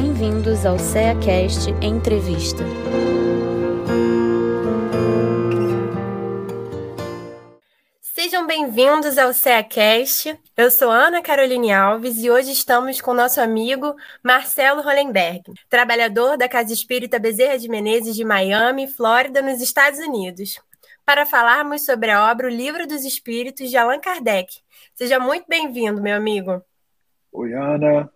Bem-vindos ao CEACast Entrevista. Sejam bem-vindos ao CEACast. Eu sou Ana Caroline Alves e hoje estamos com nosso amigo Marcelo Hollenberg, trabalhador da Casa Espírita Bezerra de Menezes de Miami, Flórida, nos Estados Unidos, para falarmos sobre a obra O Livro dos Espíritos de Allan Kardec. Seja muito bem-vindo, meu amigo. Oi, Ana.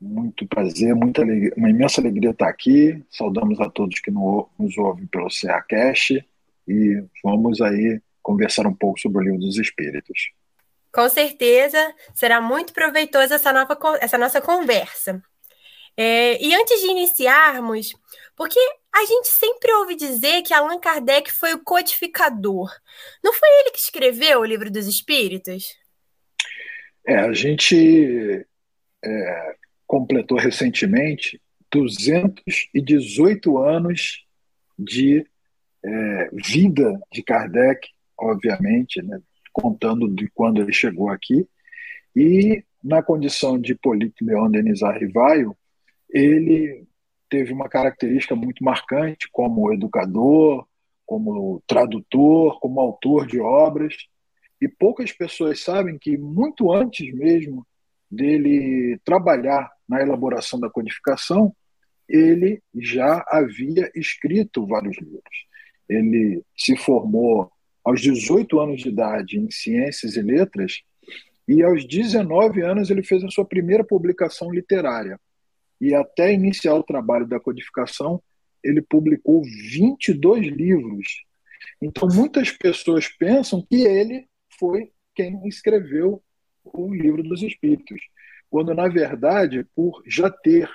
Muito prazer, muita alegria, uma imensa alegria estar aqui. Saudamos a todos que nos ouvem pelo CEACast e vamos aí conversar um pouco sobre o Livro dos Espíritos. Com certeza será muito proveitosa essa, nova, essa nossa conversa. É, e antes de iniciarmos, porque a gente sempre ouve dizer que Allan Kardec foi o codificador. Não foi ele que escreveu o Livro dos Espíritos? É, a gente é, completou recentemente 218 anos de é, vida de Kardec obviamente, né, contando de quando ele chegou aqui, e na condição de Polito Leon Denis Arrivaio, ele teve uma característica muito marcante como educador, como tradutor, como autor de obras, e poucas pessoas sabem que muito antes mesmo dele trabalhar na elaboração da codificação, ele já havia escrito vários livros. Ele se formou aos 18 anos de idade em Ciências e Letras, e aos 19 anos ele fez a sua primeira publicação literária. E até iniciar o trabalho da codificação, ele publicou 22 livros. Então, muitas pessoas pensam que ele foi quem escreveu o Livro dos Espíritos, quando, na verdade, por já ter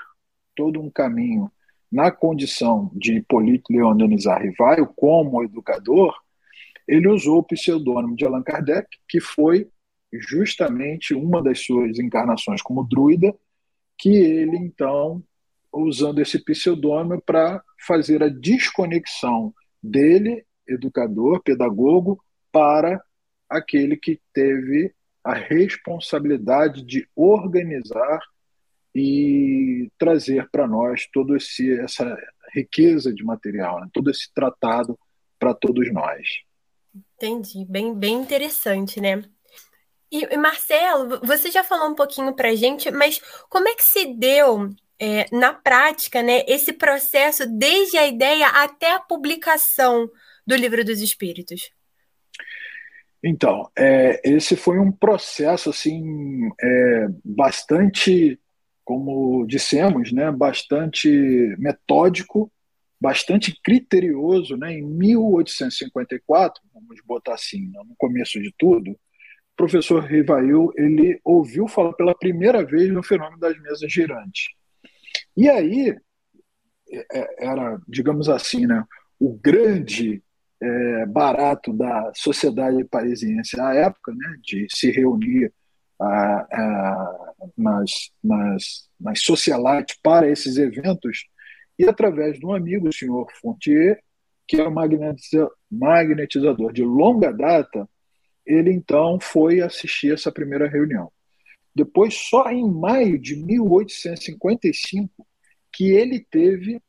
todo um caminho na condição de Hipólito Leonines Arrivaio como educador, ele usou o pseudônimo de Allan Kardec, que foi justamente uma das suas encarnações como druida, que ele então usando esse pseudônimo para fazer a desconexão dele, educador, pedagogo, para aquele que teve a responsabilidade de organizar e trazer para nós toda essa riqueza de material, né? todo esse tratado para todos nós. Entendi, bem, bem interessante, né? E, Marcelo, você já falou um pouquinho para gente, mas como é que se deu é, na prática, né, esse processo desde a ideia até a publicação do Livro dos Espíritos? Então, é, esse foi um processo assim é, bastante, como dissemos, né, bastante metódico bastante criterioso, né? em 1854, vamos botar assim, né? no começo de tudo, o professor Rivail ele ouviu falar pela primeira vez no fenômeno das mesas girantes. E aí é, é, era, digamos assim, né, o grande é, barato da sociedade parisiense à época, né, de se reunir a, a, nas, nas, nas socialites para esses eventos e através de um amigo, o senhor Fontier, que é um magnetizador de longa data, ele então foi assistir essa primeira reunião. Depois, só em maio de 1855, que ele teve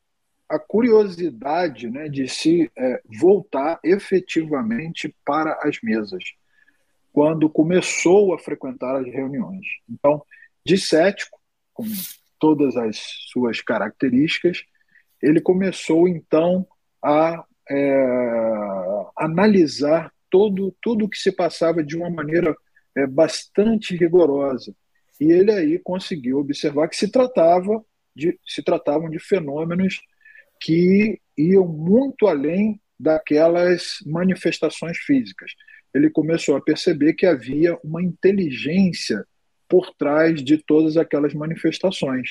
a curiosidade né, de se é, voltar efetivamente para as mesas, quando começou a frequentar as reuniões. Então, de cético, com todas as suas características, ele começou então a é, analisar todo tudo o que se passava de uma maneira é, bastante rigorosa e ele aí conseguiu observar que se tratava de se tratavam de fenômenos que iam muito além daquelas manifestações físicas. Ele começou a perceber que havia uma inteligência por trás de todas aquelas manifestações.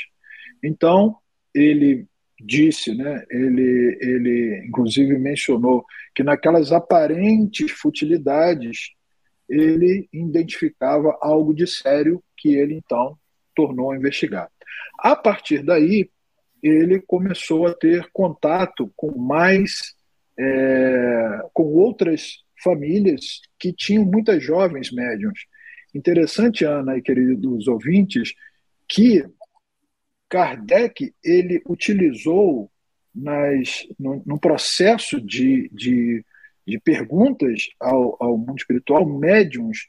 Então, ele disse, né, ele, ele inclusive mencionou que naquelas aparentes futilidades ele identificava algo de sério que ele então tornou a investigar. A partir daí, ele começou a ter contato com mais é, com outras famílias que tinham muitas jovens médiums. Interessante, Ana e queridos ouvintes, que Kardec ele utilizou nas, no, no processo de, de, de perguntas ao, ao mundo espiritual médiums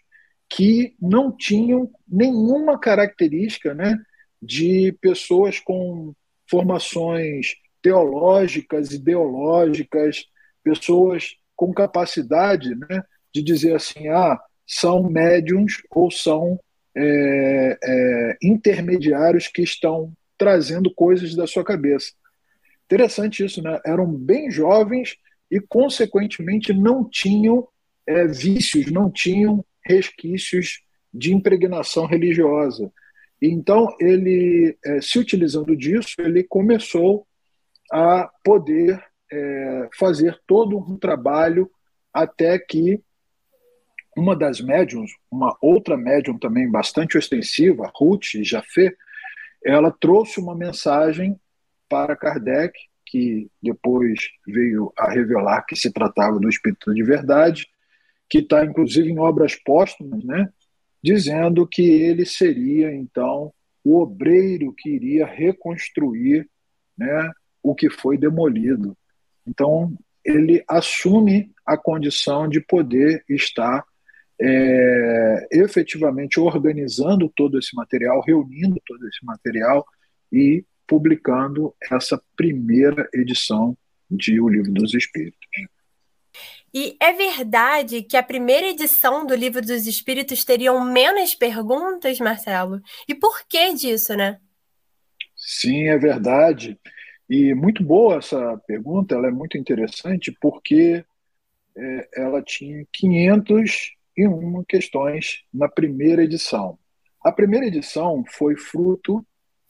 que não tinham nenhuma característica né, de pessoas com formações teológicas, ideológicas, pessoas com capacidade né, de dizer assim, ah, são médiums ou são é, é, intermediários que estão trazendo coisas da sua cabeça. Interessante isso, né? Eram bem jovens e, consequentemente, não tinham é, vícios, não tinham resquícios de impregnação religiosa. Então, ele, é, se utilizando disso, ele começou a poder é, fazer todo um trabalho até que uma das médiums, uma outra médium também bastante ostensiva, Ruth Jafé, ela trouxe uma mensagem para Kardec, que depois veio a revelar que se tratava do Espírito de Verdade, que está inclusive em obras póstumas, né, dizendo que ele seria então o obreiro que iria reconstruir né, o que foi demolido. Então, ele assume a condição de poder estar é, efetivamente organizando todo esse material, reunindo todo esse material e publicando essa primeira edição de O Livro dos Espíritos. E é verdade que a primeira edição do Livro dos Espíritos teriam menos perguntas, Marcelo? E por que disso, né? Sim, é verdade. E muito boa essa pergunta, ela é muito interessante porque é, ela tinha 501 questões na primeira edição. A primeira edição foi fruto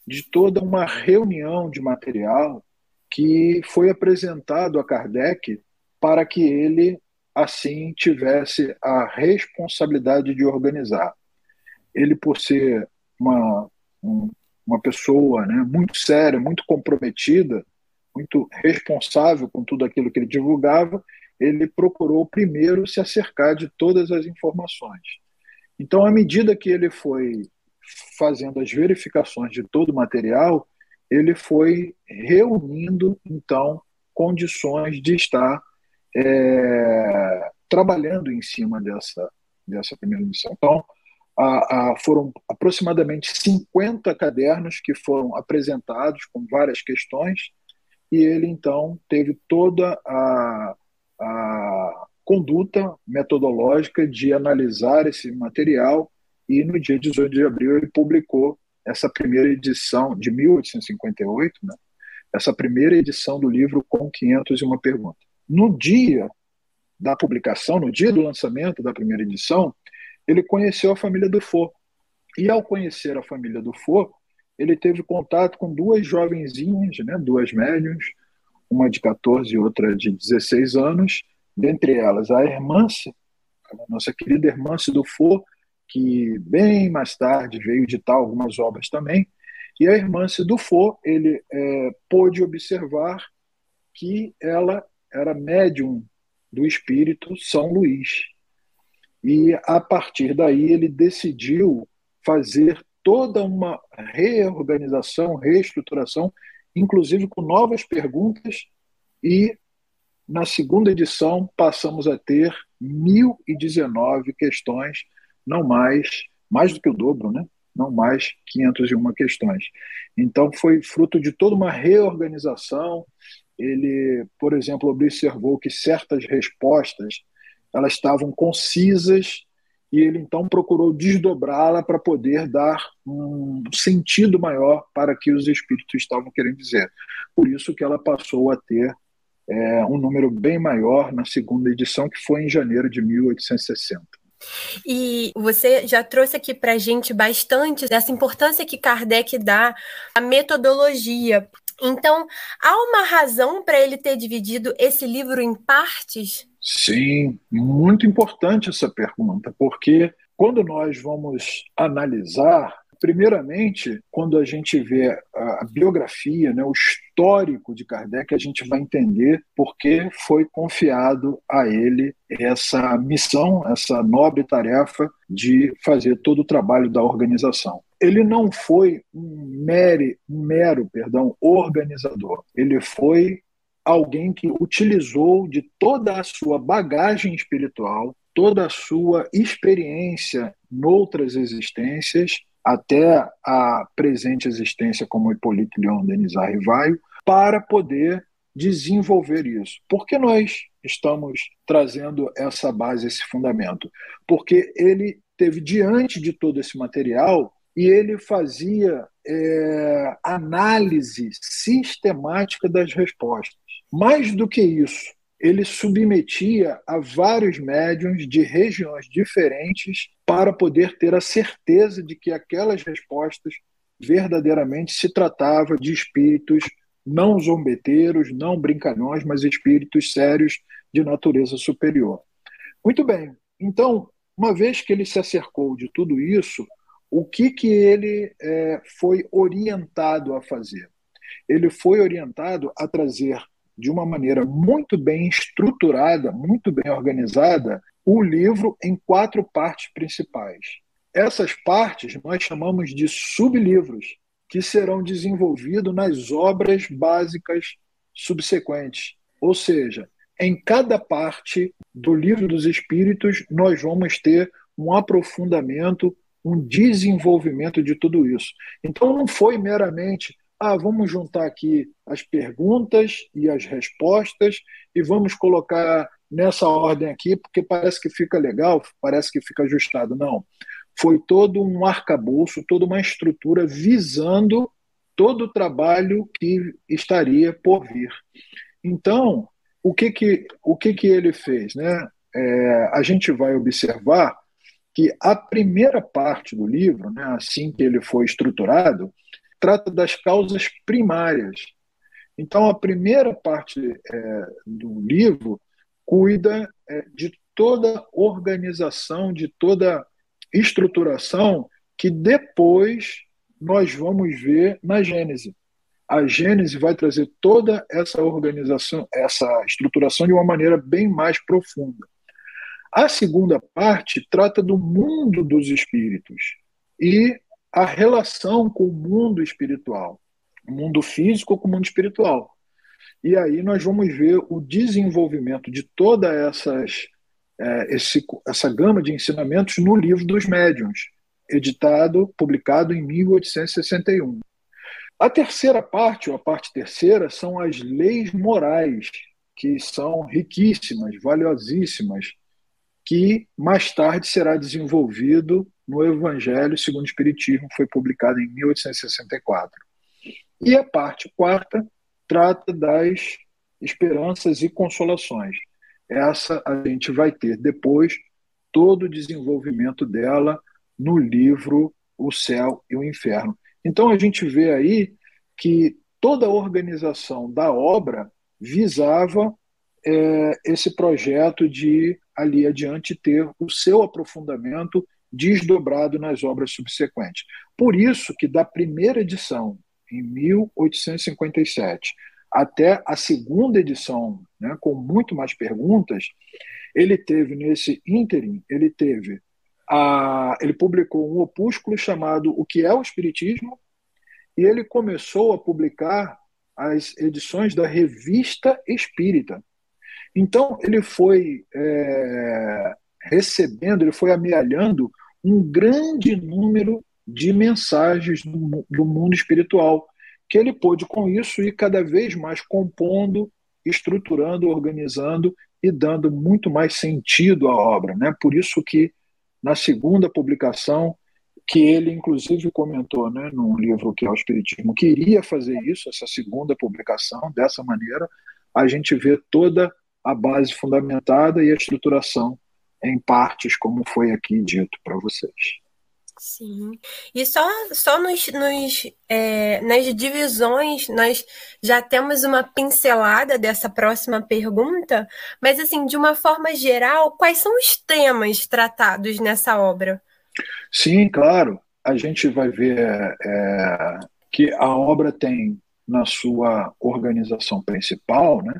de toda uma reunião de material que foi apresentado a Kardec para que ele assim tivesse a responsabilidade de organizar. Ele, por ser uma, uma pessoa né, muito séria, muito comprometida, muito responsável com tudo aquilo que ele divulgava, ele procurou primeiro se acercar de todas as informações. Então, à medida que ele foi fazendo as verificações de todo o material, ele foi reunindo, então, condições de estar é, trabalhando em cima dessa, dessa primeira missão. Então, a, a, foram aproximadamente 50 cadernos que foram apresentados com várias questões, e ele então teve toda a, a conduta metodológica de analisar esse material, e no dia 18 de abril ele publicou essa primeira edição de 1858, né? essa primeira edição do livro com 501 perguntas. No dia da publicação, no dia do lançamento da primeira edição, ele conheceu a família Dufour. E ao conhecer a família Dufour, ele teve contato com duas jovenzinhas, né, duas médiums, uma de 14 e outra de 16 anos, dentre elas a Hermance, a nossa querida Hermance Dufour, que bem mais tarde veio editar algumas obras também, e a Hermance Dufour, ele é, pôde observar que ela era médium do espírito São Luís. E a partir daí ele decidiu fazer toda uma reorganização, reestruturação, inclusive com novas perguntas, e na segunda edição passamos a ter 1019 questões, não mais, mais do que o dobro, né? não mais 501 questões. Então foi fruto de toda uma reorganização. Ele, por exemplo, observou que certas respostas elas estavam concisas e ele então procurou desdobrá-la para poder dar um sentido maior para que os espíritos estavam querendo dizer. Por isso que ela passou a ter é, um número bem maior na segunda edição, que foi em janeiro de 1860. E você já trouxe aqui para a gente bastante dessa importância que Kardec dá à metodologia. Então, há uma razão para ele ter dividido esse livro em partes? Sim, muito importante essa pergunta, porque quando nós vamos analisar, primeiramente, quando a gente vê a biografia, né, o histórico de Kardec, a gente vai entender por que foi confiado a ele essa missão, essa nobre tarefa de fazer todo o trabalho da organização. Ele não foi um mero, um mero perdão, organizador. Ele foi alguém que utilizou de toda a sua bagagem espiritual, toda a sua experiência noutras existências, até a presente existência como Hipólito Leon Denis Arrivaio, para poder desenvolver isso. Por que nós estamos trazendo essa base, esse fundamento? Porque ele teve diante de todo esse material e ele fazia é, análise sistemática das respostas. Mais do que isso, ele submetia a vários médiums de regiões diferentes para poder ter a certeza de que aquelas respostas verdadeiramente se tratava de espíritos não zombeteiros, não brincalhões, mas espíritos sérios de natureza superior. Muito bem. Então, uma vez que ele se acercou de tudo isso, o que, que ele é, foi orientado a fazer? Ele foi orientado a trazer de uma maneira muito bem estruturada, muito bem organizada, o livro em quatro partes principais. Essas partes nós chamamos de sublivros, que serão desenvolvidos nas obras básicas subsequentes. Ou seja, em cada parte do livro dos Espíritos, nós vamos ter um aprofundamento um desenvolvimento de tudo isso. Então não foi meramente, ah, vamos juntar aqui as perguntas e as respostas e vamos colocar nessa ordem aqui, porque parece que fica legal, parece que fica ajustado. Não. Foi todo um arcabouço, toda uma estrutura visando todo o trabalho que estaria por vir. Então, o que que, o que, que ele fez? Né? É, a gente vai observar que a primeira parte do livro, né, assim que ele foi estruturado, trata das causas primárias. Então, a primeira parte é, do livro cuida é, de toda organização, de toda estruturação que depois nós vamos ver na Gênese. A Gênese vai trazer toda essa organização, essa estruturação de uma maneira bem mais profunda. A segunda parte trata do mundo dos espíritos e a relação com o mundo espiritual, o mundo físico com o mundo espiritual. E aí nós vamos ver o desenvolvimento de toda essas, é, esse, essa gama de ensinamentos no livro dos médiuns, editado, publicado em 1861. A terceira parte, ou a parte terceira, são as leis morais, que são riquíssimas, valiosíssimas, que mais tarde será desenvolvido no Evangelho segundo o Espiritismo, foi publicado em 1864. E a parte quarta trata das esperanças e consolações. Essa a gente vai ter depois todo o desenvolvimento dela no livro O Céu e o Inferno. Então a gente vê aí que toda a organização da obra visava é, esse projeto de ali adiante ter o seu aprofundamento desdobrado nas obras subsequentes. Por isso que da primeira edição, em 1857, até a segunda edição, né, com muito mais perguntas, ele teve nesse ínterim, ele teve a, ele publicou um opúsculo chamado O que é o Espiritismo, e ele começou a publicar as edições da Revista Espírita, então, ele foi é, recebendo, ele foi amealhando um grande número de mensagens do, do mundo espiritual, que ele pôde, com isso, ir cada vez mais compondo, estruturando, organizando e dando muito mais sentido à obra. Né? Por isso que, na segunda publicação, que ele inclusive comentou né, num livro que é o Espiritismo, queria fazer isso, essa segunda publicação, dessa maneira, a gente vê toda a base fundamentada e a estruturação em partes, como foi aqui dito para vocês. Sim. E só, só nos, nos é, nas divisões nós já temos uma pincelada dessa próxima pergunta, mas assim, de uma forma geral, quais são os temas tratados nessa obra? Sim, claro. A gente vai ver é, que a obra tem na sua organização principal, né,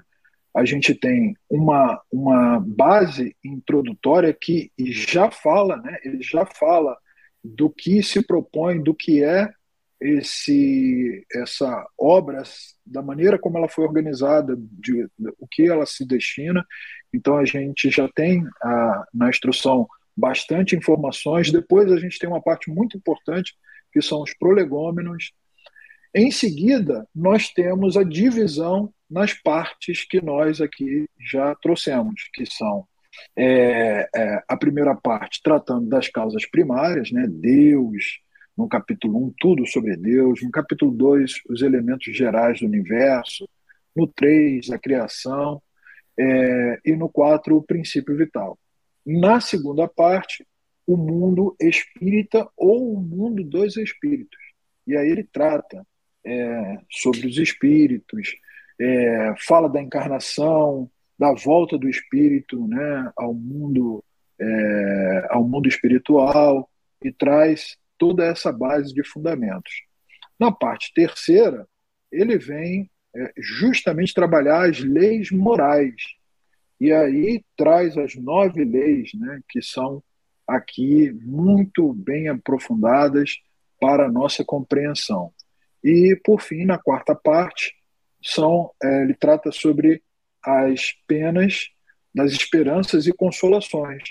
a gente tem uma, uma base introdutória que já fala, né, ele já fala do que se propõe, do que é esse essa obra, da maneira como ela foi organizada, de, de o que ela se destina. Então a gente já tem a, na instrução bastante informações. Depois a gente tem uma parte muito importante que são os prolegômenos. Em seguida, nós temos a divisão nas partes que nós aqui já trouxemos, que são é, é, a primeira parte tratando das causas primárias, né, Deus, no capítulo 1, tudo sobre Deus, no capítulo 2, os elementos gerais do universo, no 3, a criação, é, e no 4, o princípio vital. Na segunda parte, o mundo espírita ou o mundo dos espíritos. E aí ele trata é, sobre os espíritos, é, fala da encarnação, da volta do espírito né, ao mundo é, ao mundo espiritual e traz toda essa base de fundamentos. Na parte terceira, ele vem é, justamente trabalhar as leis morais e aí traz as nove leis, né, que são aqui muito bem aprofundadas para a nossa compreensão. E, por fim, na quarta parte, são, é, ele trata sobre as penas das esperanças e consolações.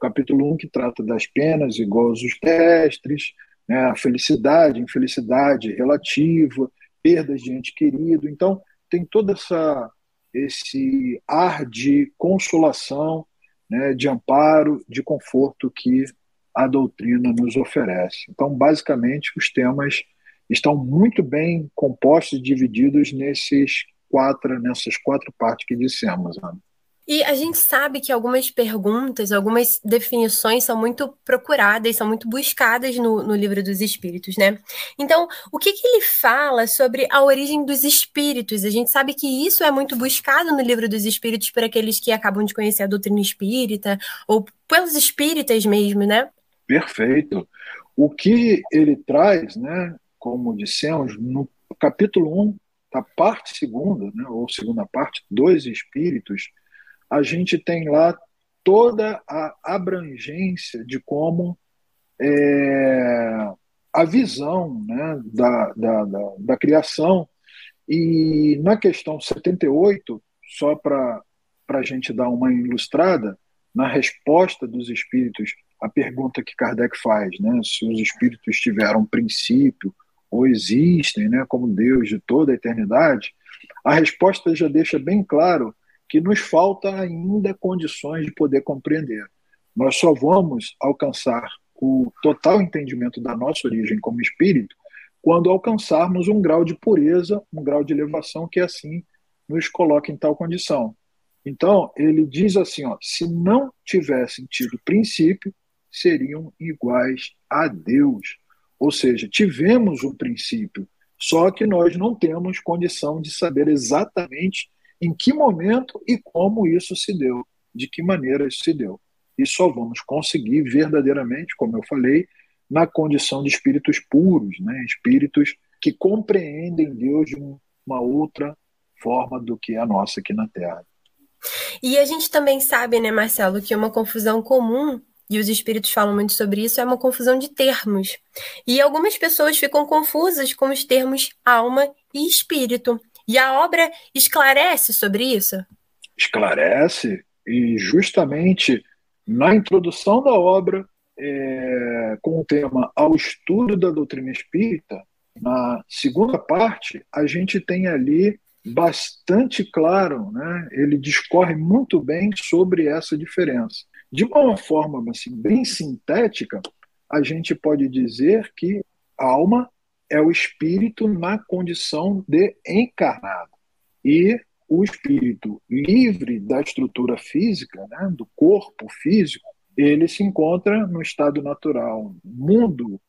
Capítulo 1 que trata das penas e gozos terrestres, né, a felicidade, infelicidade relativa, perdas de ente querido. Então, tem todo essa, esse ar de consolação, né, de amparo, de conforto que a doutrina nos oferece. Então, basicamente, os temas estão muito bem compostos e divididos nesses quatro, nessas quatro partes que dissemos, Ana. E a gente sabe que algumas perguntas, algumas definições são muito procuradas, são muito buscadas no, no livro dos espíritos, né? Então, o que, que ele fala sobre a origem dos espíritos? A gente sabe que isso é muito buscado no livro dos espíritos por aqueles que acabam de conhecer a doutrina espírita, ou pelos espíritas mesmo, né? Perfeito. O que ele traz, né, como dissemos, no capítulo 1, da parte segunda, né, ou segunda parte, dois espíritos, a gente tem lá toda a abrangência de como é, a visão né, da, da, da, da, criação. E na questão 78, só para a gente dar uma ilustrada, na resposta dos espíritos à pergunta que Kardec faz, né, se os espíritos tiveram princípio ou existem né, como Deus de toda a eternidade, a resposta já deixa bem claro que nos falta ainda condições de poder compreender. Nós só vamos alcançar o total entendimento da nossa origem como espírito quando alcançarmos um grau de pureza, um grau de elevação que assim nos coloque em tal condição. Então, ele diz assim: ó, se não tivessem tido princípio, seriam iguais a Deus. Ou seja, tivemos um princípio, só que nós não temos condição de saber exatamente em que momento e como isso se deu, de que maneira isso se deu. E só vamos conseguir verdadeiramente, como eu falei, na condição de espíritos puros, né? espíritos que compreendem Deus de uma outra forma do que a nossa aqui na Terra. E a gente também sabe, né, Marcelo, que uma confusão comum, e os espíritos falam muito sobre isso, é uma confusão de termos. E algumas pessoas ficam confusas com os termos alma e espírito. E a obra esclarece sobre isso? Esclarece, e justamente na introdução da obra, é, com o tema Ao Estudo da Doutrina Espírita, na segunda parte, a gente tem ali bastante claro, né? ele discorre muito bem sobre essa diferença. De uma forma assim, bem sintética, a gente pode dizer que alma é o espírito na condição de encarnado. E o espírito livre da estrutura física, né, do corpo físico, ele se encontra no estado natural, mundo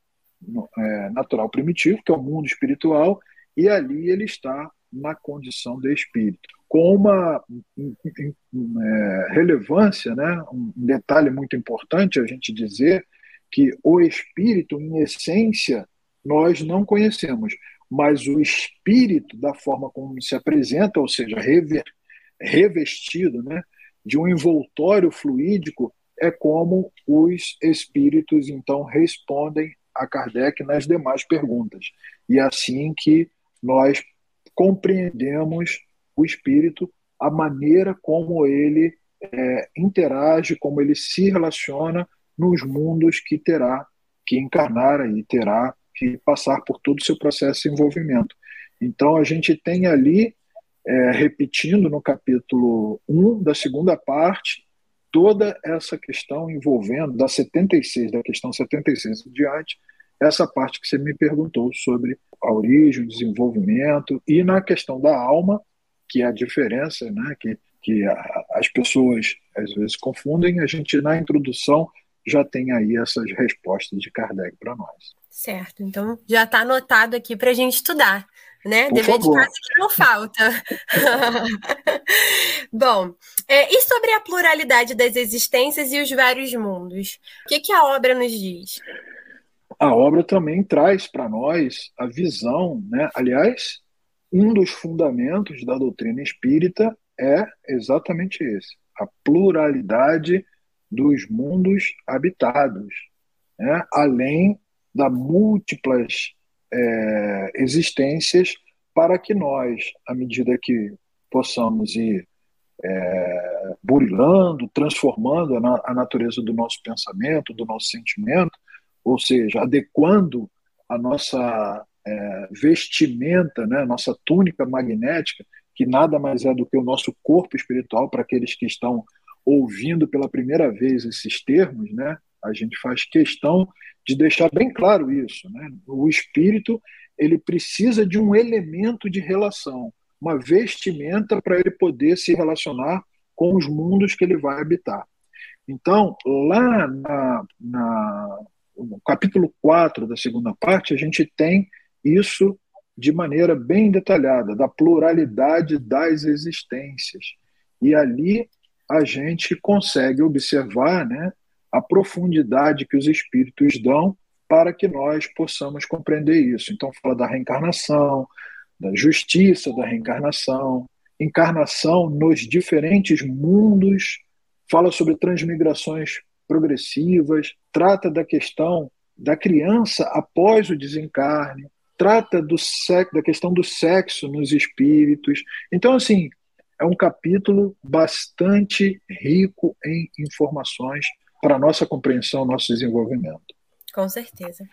é, natural primitivo, que é o mundo espiritual, e ali ele está na condição de espírito. Com uma é, relevância, né, um detalhe muito importante a gente dizer que o espírito, em essência, nós não conhecemos, mas o espírito, da forma como se apresenta, ou seja, revestido né, de um envoltório fluídico, é como os espíritos então respondem a Kardec nas demais perguntas. E é assim que nós compreendemos o espírito, a maneira como ele é, interage, como ele se relaciona nos mundos que terá que encarnar e terá que passar por todo o seu processo de envolvimento. Então, a gente tem ali, é, repetindo no capítulo 1 da segunda parte, toda essa questão envolvendo, da 76, da questão 76 em diante, essa parte que você me perguntou sobre a origem, o desenvolvimento, e na questão da alma, que é a diferença, né, que, que a, as pessoas às vezes confundem, a gente na introdução já tem aí essas respostas de Kardec para nós. Certo, então já está anotado aqui para a gente estudar, né? Por Dever favor. de casa que não falta. Bom, é, e sobre a pluralidade das existências e os vários mundos? O que, que a obra nos diz? A obra também traz para nós a visão, né? aliás, um dos fundamentos da doutrina espírita é exatamente esse: a pluralidade dos mundos habitados, né? além das múltiplas é, existências, para que nós, à medida que possamos ir é, burilando, transformando a, na, a natureza do nosso pensamento, do nosso sentimento, ou seja, adequando a nossa é, vestimenta, né, nossa túnica magnética, que nada mais é do que o nosso corpo espiritual, para aqueles que estão ouvindo pela primeira vez esses termos, né, a gente faz questão de deixar bem claro isso. Né? O espírito ele precisa de um elemento de relação, uma vestimenta para ele poder se relacionar com os mundos que ele vai habitar. Então, lá na, na, no capítulo 4 da segunda parte, a gente tem isso de maneira bem detalhada, da pluralidade das existências. E ali a gente consegue observar né, a profundidade que os espíritos dão para que nós possamos compreender isso. Então, fala da reencarnação, da justiça da reencarnação, encarnação nos diferentes mundos, fala sobre transmigrações progressivas, trata da questão da criança após o desencarne, trata do sexo, da questão do sexo nos espíritos. Então, assim, é um capítulo bastante rico em informações para nossa compreensão, nosso desenvolvimento. Com certeza.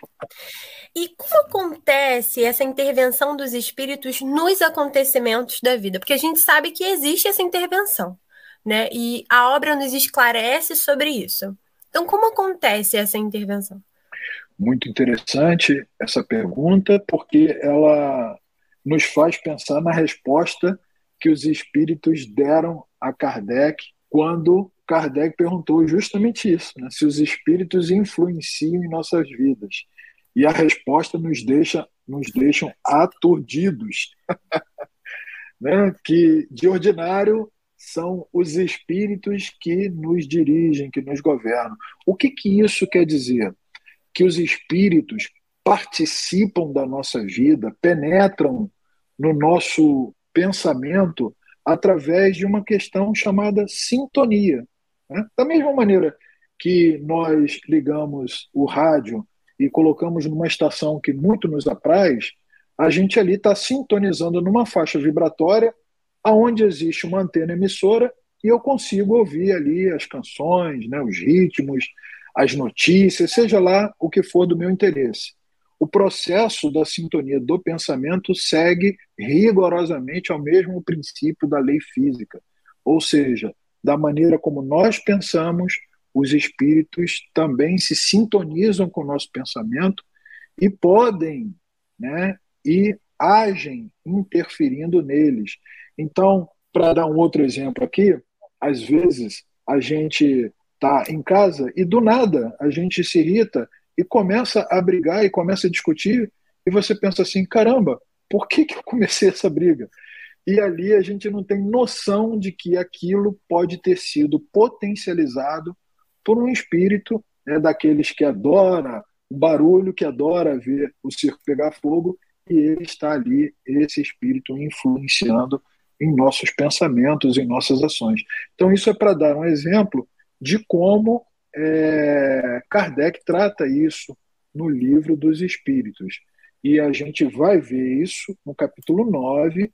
E como acontece essa intervenção dos espíritos nos acontecimentos da vida? Porque a gente sabe que existe essa intervenção, né? E a obra nos esclarece sobre isso. Então, como acontece essa intervenção? Muito interessante essa pergunta, porque ela nos faz pensar na resposta que os espíritos deram a Kardec quando Kardec perguntou justamente isso, né? se os espíritos influenciam em nossas vidas. E a resposta nos deixa nos deixam aturdidos, né? que de ordinário são os espíritos que nos dirigem, que nos governam. O que, que isso quer dizer? Que os espíritos participam da nossa vida, penetram no nosso pensamento através de uma questão chamada sintonia. Né? Da mesma maneira que nós ligamos o rádio e colocamos numa estação que muito nos apraz, a gente ali está sintonizando numa faixa vibratória aonde existe uma antena emissora e eu consigo ouvir ali as canções, né, os ritmos, as notícias, seja lá o que for do meu interesse. O processo da sintonia do pensamento segue rigorosamente ao mesmo princípio da lei física, ou seja, da maneira como nós pensamos, os espíritos também se sintonizam com o nosso pensamento e podem, né, e agem interferindo neles. Então, para dar um outro exemplo aqui, às vezes a gente está em casa e do nada a gente se irrita e começa a brigar e começa a discutir e você pensa assim, caramba, por que, que eu comecei essa briga? E ali a gente não tem noção de que aquilo pode ter sido potencializado por um espírito né, daqueles que adora o barulho, que adora ver o circo pegar fogo, e ele está ali, esse espírito, influenciando em nossos pensamentos, em nossas ações. Então, isso é para dar um exemplo de como é, Kardec trata isso no livro dos Espíritos. E a gente vai ver isso no capítulo 9,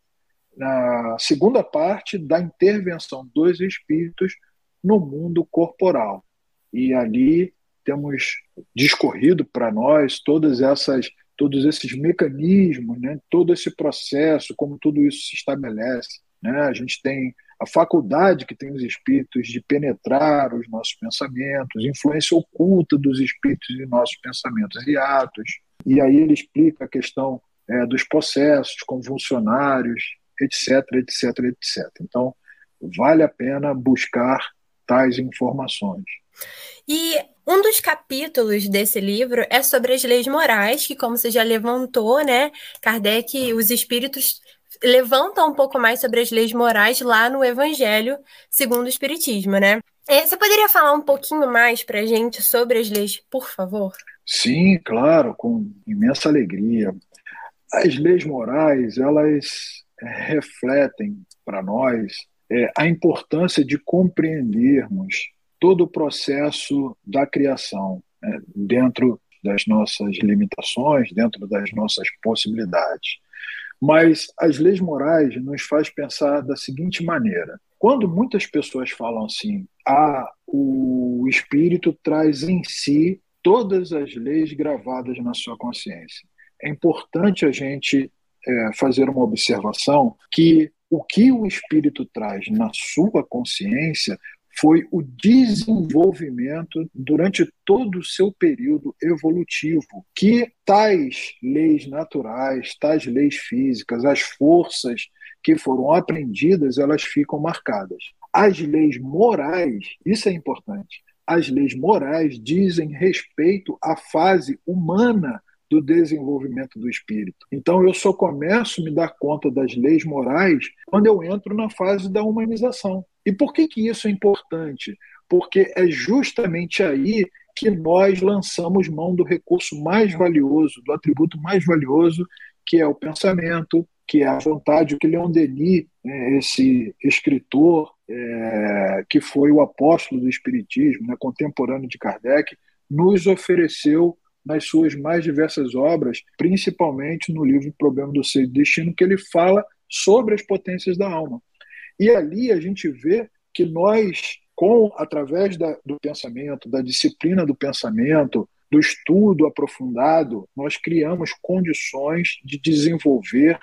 na segunda parte da intervenção dos espíritos no mundo corporal. E ali temos discorrido para nós todas essas todos esses mecanismos, né, todo esse processo, como tudo isso se estabelece. Né? A gente tem a faculdade que tem os espíritos de penetrar os nossos pensamentos, influência oculta dos espíritos em nossos pensamentos e atos. E aí ele explica a questão é, dos processos convulsionários, etc, etc, etc. Então, vale a pena buscar tais informações. E um dos capítulos desse livro é sobre as leis morais, que, como você já levantou, né, Kardec, os espíritos levantam um pouco mais sobre as leis morais lá no Evangelho segundo o Espiritismo, né? É, você poderia falar um pouquinho mais para a gente sobre as leis, por favor? Sim, claro, com imensa alegria. As leis morais, elas refletem para nós é, a importância de compreendermos todo o processo da criação né, dentro das nossas limitações, dentro das nossas possibilidades. Mas as leis morais nos faz pensar da seguinte maneira: quando muitas pessoas falam assim, ah, o espírito traz em si todas as leis gravadas na sua consciência. É importante a gente é, fazer uma observação que o que o espírito traz na sua consciência foi o desenvolvimento durante todo o seu período evolutivo, que tais leis naturais, tais leis físicas, as forças que foram aprendidas, elas ficam marcadas. As leis morais, isso é importante, as leis morais dizem respeito à fase humana do desenvolvimento do espírito. Então eu só começo a me dar conta das leis morais quando eu entro na fase da humanização. E por que, que isso é importante? Porque é justamente aí que nós lançamos mão do recurso mais valioso, do atributo mais valioso, que é o pensamento, que é a vontade, que Leon Denis, né, esse escritor é, que foi o apóstolo do Espiritismo, né, contemporâneo de Kardec, nos ofereceu nas suas mais diversas obras, principalmente no livro Problema do Ser e Destino, que ele fala sobre as potências da alma. E ali a gente vê que nós, com através da, do pensamento, da disciplina do pensamento, do estudo aprofundado, nós criamos condições de desenvolver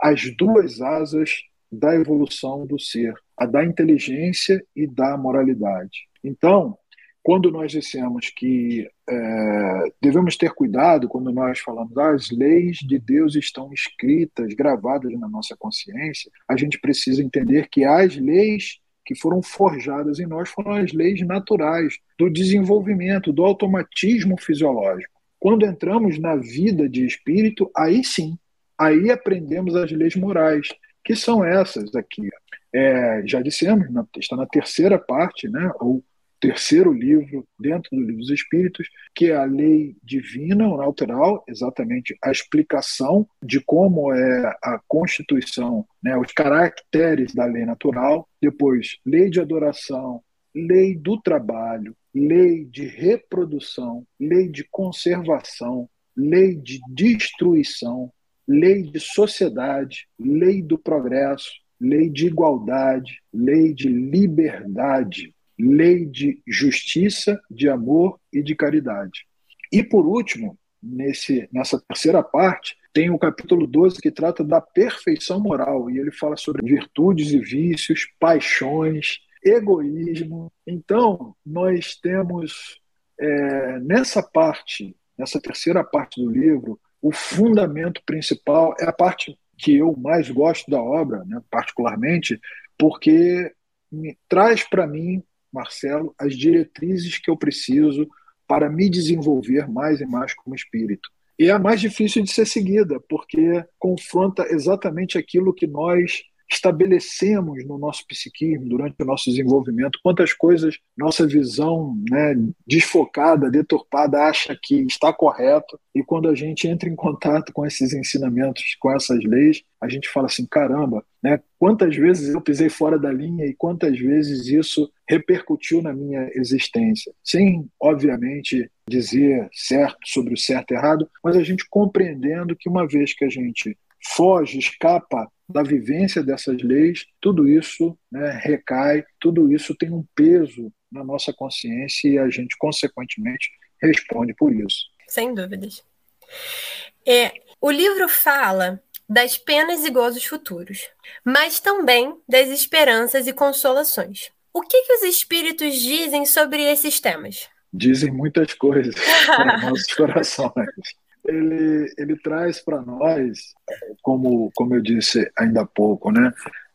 as duas asas da evolução do ser, a da inteligência e da moralidade. Então, quando nós dissemos que é, devemos ter cuidado quando nós falamos ah, as leis de Deus estão escritas, gravadas na nossa consciência, a gente precisa entender que as leis que foram forjadas em nós foram as leis naturais do desenvolvimento, do automatismo fisiológico. Quando entramos na vida de espírito, aí sim, aí aprendemos as leis morais, que são essas aqui. É, já dissemos, está na terceira parte, né, ou terceiro livro dentro do livro dos Espíritos, que é a lei divina ou natural, exatamente a explicação de como é a constituição, né, os caracteres da lei natural, depois lei de adoração, lei do trabalho, lei de reprodução, lei de conservação, lei de destruição, lei de sociedade, lei do progresso, lei de igualdade, lei de liberdade, lei de justiça, de amor e de caridade. E por último, nesse, nessa terceira parte, tem o capítulo 12 que trata da perfeição moral e ele fala sobre virtudes e vícios, paixões, egoísmo. Então, nós temos é, nessa parte, nessa terceira parte do livro, o fundamento principal é a parte que eu mais gosto da obra, né, particularmente, porque me, traz para mim Marcelo, as diretrizes que eu preciso para me desenvolver mais e mais como espírito. E é a mais difícil de ser seguida, porque confronta exatamente aquilo que nós estabelecemos no nosso psiquismo durante o nosso desenvolvimento, quantas coisas nossa visão né, desfocada, deturpada, acha que está correto, e quando a gente entra em contato com esses ensinamentos, com essas leis, a gente fala assim: caramba, né, quantas vezes eu pisei fora da linha e quantas vezes isso repercutiu na minha existência, sem, obviamente, dizer certo sobre o certo e errado, mas a gente compreendendo que uma vez que a gente foge, escapa da vivência dessas leis, tudo isso né, recai, tudo isso tem um peso na nossa consciência e a gente, consequentemente, responde por isso. Sem dúvidas. É, o livro fala das penas e gozos futuros, mas também das esperanças e consolações. O que, que os espíritos dizem sobre esses temas? Dizem muitas coisas para nossos corações ele, ele traz para nós, como, como eu disse ainda há pouco, né,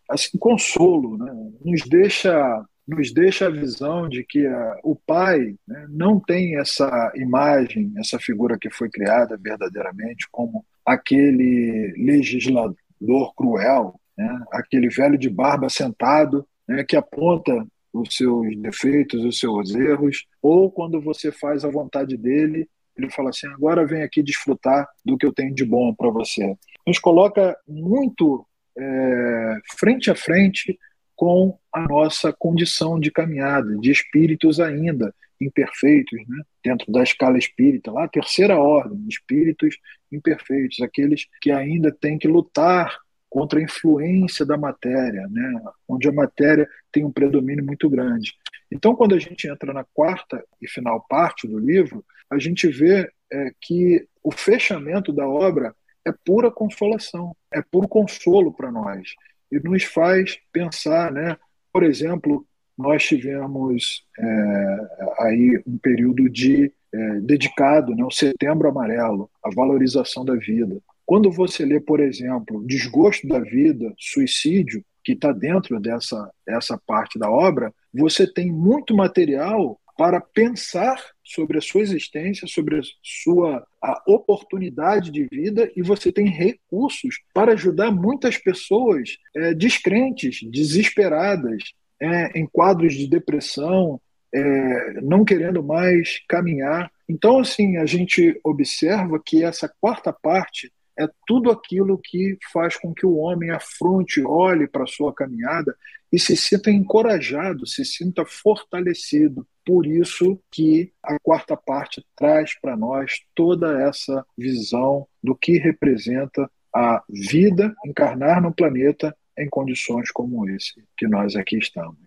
assim, consolo, né, nos deixa nos deixa a visão de que a, o pai né, não tem essa imagem, essa figura que foi criada verdadeiramente como aquele legislador cruel, né, aquele velho de barba sentado né, que aponta os seus defeitos, os seus erros, ou quando você faz a vontade dele, ele fala assim: agora vem aqui desfrutar do que eu tenho de bom para você. Nos coloca muito é, frente a frente com a nossa condição de caminhada, de espíritos ainda imperfeitos, né? dentro da escala espírita, lá terceira ordem, espíritos imperfeitos, aqueles que ainda têm que lutar contra a influência da matéria, né? onde a matéria tem um predomínio muito grande. Então, quando a gente entra na quarta e final parte do livro, a gente vê é, que o fechamento da obra é pura consolação, é puro consolo para nós e nos faz pensar, né? Por exemplo, nós tivemos é, aí um período de é, dedicado, né, o Setembro Amarelo, a valorização da vida. Quando você lê, por exemplo, Desgosto da Vida, Suicídio, que está dentro dessa, dessa parte da obra, você tem muito material para pensar sobre a sua existência, sobre a sua a oportunidade de vida e você tem recursos para ajudar muitas pessoas é, descrentes, desesperadas, é, em quadros de depressão, é, não querendo mais caminhar. Então, assim, a gente observa que essa quarta parte é tudo aquilo que faz com que o homem afronte, olhe para a sua caminhada e se sinta encorajado, se sinta fortalecido. Por isso que a quarta parte traz para nós toda essa visão do que representa a vida encarnar no planeta em condições como esse que nós aqui estamos.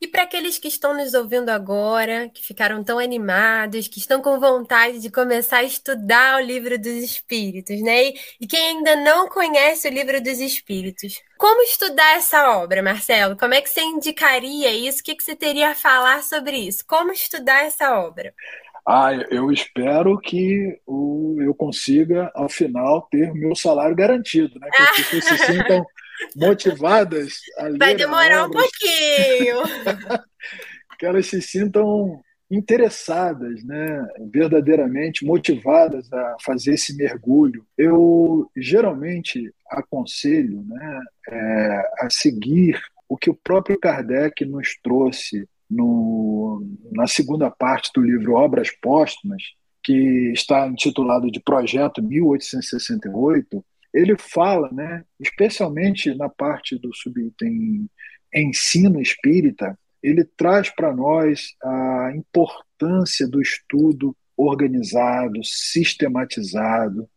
E para aqueles que estão nos ouvindo agora, que ficaram tão animados, que estão com vontade de começar a estudar o livro dos Espíritos, né? E quem ainda não conhece o livro dos Espíritos, como estudar essa obra, Marcelo? Como é que você indicaria isso? O que, que você teria a falar sobre isso? Como estudar essa obra? Ah, eu espero que o, eu consiga, ao final, ter meu salário garantido, né? Que as pessoas se sintam motivadas a. Vai demorar um pouquinho. que elas se sintam interessadas, né, verdadeiramente motivadas a fazer esse mergulho. Eu geralmente aconselho né, é, a seguir o que o próprio Kardec nos trouxe no, na segunda parte do livro Obras Póstumas, que está intitulado de Projeto 1868, ele fala, né, especialmente na parte do subitem ensino espírita, ele traz para nós a importância do estudo organizado, sistematizado.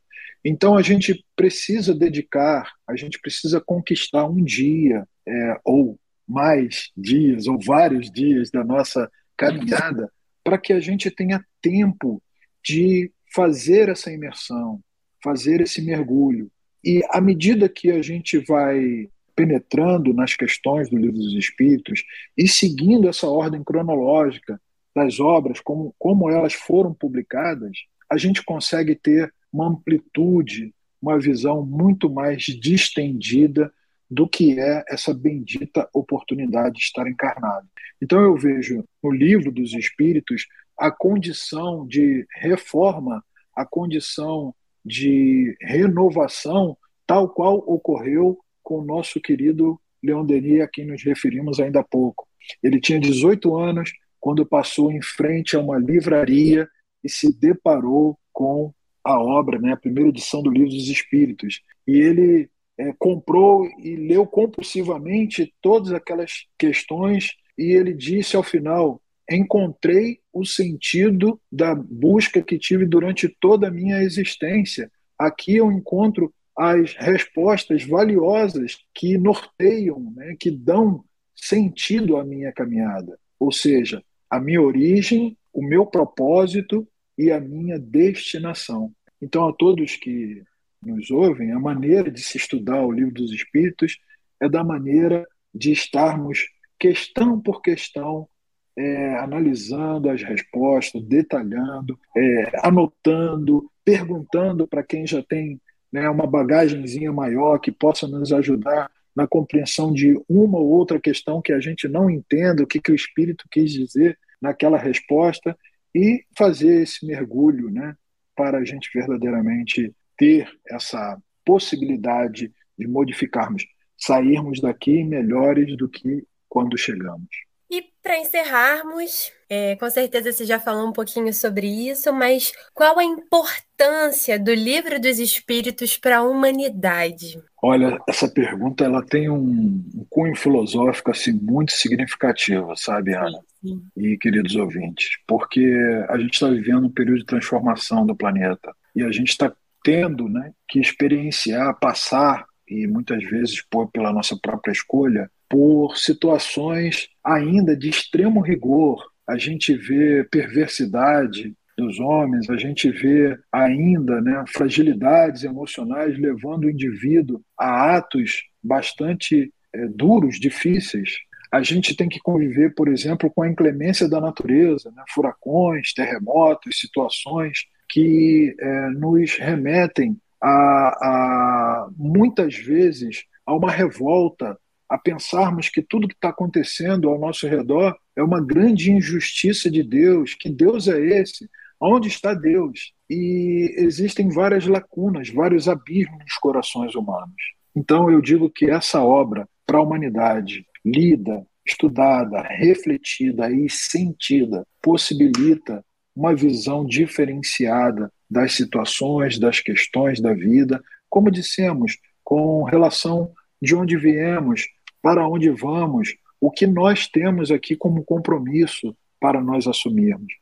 Então a gente precisa dedicar, a gente precisa conquistar um dia é, ou mais dias ou vários dias da nossa caminhada para que a gente tenha tempo de fazer essa imersão, fazer esse mergulho, e à medida que a gente vai penetrando nas questões do Livro dos Espíritos e seguindo essa ordem cronológica das obras, como, como elas foram publicadas, a gente consegue ter uma amplitude, uma visão muito mais distendida do que é essa bendita oportunidade de estar encarnado. Então eu vejo no Livro dos Espíritos a condição de reforma, a condição de renovação, tal qual ocorreu com o nosso querido Leon Denis, a quem nos referimos ainda há pouco. Ele tinha 18 anos quando passou em frente a uma livraria e se deparou com a obra, né, a primeira edição do Livro dos Espíritos. E ele é, comprou e leu compulsivamente todas aquelas questões e ele disse ao final: encontrei o sentido da busca que tive durante toda a minha existência. Aqui eu encontro as respostas valiosas que norteiam, né, que dão sentido à minha caminhada, ou seja, a minha origem, o meu propósito e a minha destinação. Então, a todos que nos ouvem, a maneira de se estudar o livro dos Espíritos é da maneira de estarmos, questão por questão, é, analisando as respostas, detalhando, é, anotando, perguntando para quem já tem né, uma bagagenzinha maior que possa nos ajudar na compreensão de uma ou outra questão que a gente não entenda o que, que o Espírito quis dizer naquela resposta e fazer esse mergulho né, para a gente verdadeiramente ter essa possibilidade de modificarmos, sairmos daqui melhores do que quando chegamos. E para encerrarmos, é, com certeza você já falou um pouquinho sobre isso, mas qual a importância do livro dos Espíritos para a humanidade? Olha, essa pergunta ela tem um, um cunho filosófico assim muito significativo, sabe, Ana? Sim, sim. E queridos ouvintes, porque a gente está vivendo um período de transformação do planeta e a gente está tendo, né, que experienciar, passar e muitas vezes por pela nossa própria escolha por situações ainda de extremo rigor. A gente vê perversidade dos homens, a gente vê ainda né, fragilidades emocionais levando o indivíduo a atos bastante é, duros, difíceis. A gente tem que conviver, por exemplo, com a inclemência da natureza, né, furacões, terremotos, situações que é, nos remetem a, a muitas vezes a uma revolta a pensarmos que tudo que está acontecendo ao nosso redor é uma grande injustiça de Deus. Que Deus é esse? Onde está Deus? E existem várias lacunas, vários abismos nos corações humanos. Então eu digo que essa obra para a humanidade, lida, estudada, refletida e sentida, possibilita uma visão diferenciada das situações, das questões da vida, como dissemos, com relação de onde viemos, para onde vamos, o que nós temos aqui como compromisso para nós assumirmos.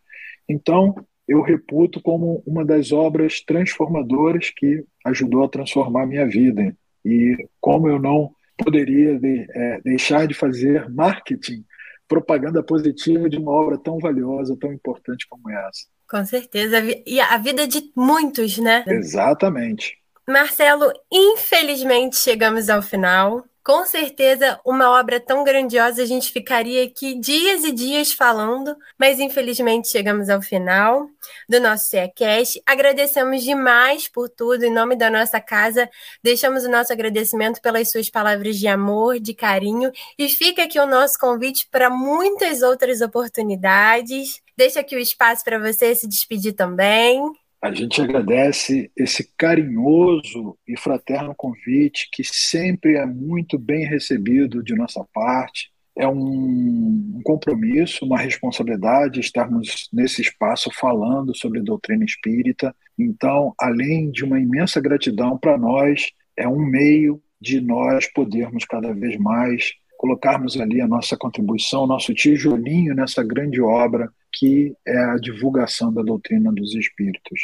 Então, eu reputo como uma das obras transformadoras que ajudou a transformar minha vida. E como eu não poderia de, é, deixar de fazer marketing, propaganda positiva de uma obra tão valiosa, tão importante como essa. Com certeza. E a vida de muitos, né? Exatamente. Marcelo, infelizmente chegamos ao final. Com certeza, uma obra tão grandiosa a gente ficaria aqui dias e dias falando, mas infelizmente chegamos ao final do nosso CEACast. Agradecemos demais por tudo, em nome da nossa casa, deixamos o nosso agradecimento pelas suas palavras de amor, de carinho, e fica aqui o nosso convite para muitas outras oportunidades. Deixa aqui o espaço para você se despedir também. A gente agradece esse carinhoso e fraterno convite que sempre é muito bem recebido de nossa parte. É um, compromisso, uma responsabilidade estarmos nesse espaço falando sobre doutrina espírita. Então, além de uma imensa gratidão para nós, é um meio de nós podermos cada vez mais colocarmos ali a nossa contribuição, nosso tijolinho nessa grande obra que é a divulgação da doutrina dos espíritos.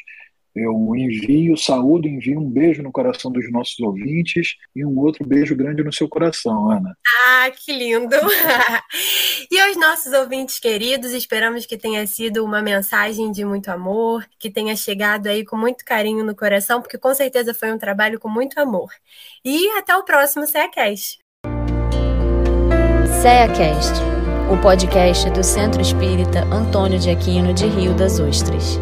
Eu envio saúde, envio um beijo no coração dos nossos ouvintes e um outro beijo grande no seu coração, Ana. Ah, que lindo! e aos nossos ouvintes queridos, esperamos que tenha sido uma mensagem de muito amor, que tenha chegado aí com muito carinho no coração, porque com certeza foi um trabalho com muito amor. E até o próximo CEACast. CEACast, o podcast do Centro Espírita Antônio de Aquino de Rio das Ostras.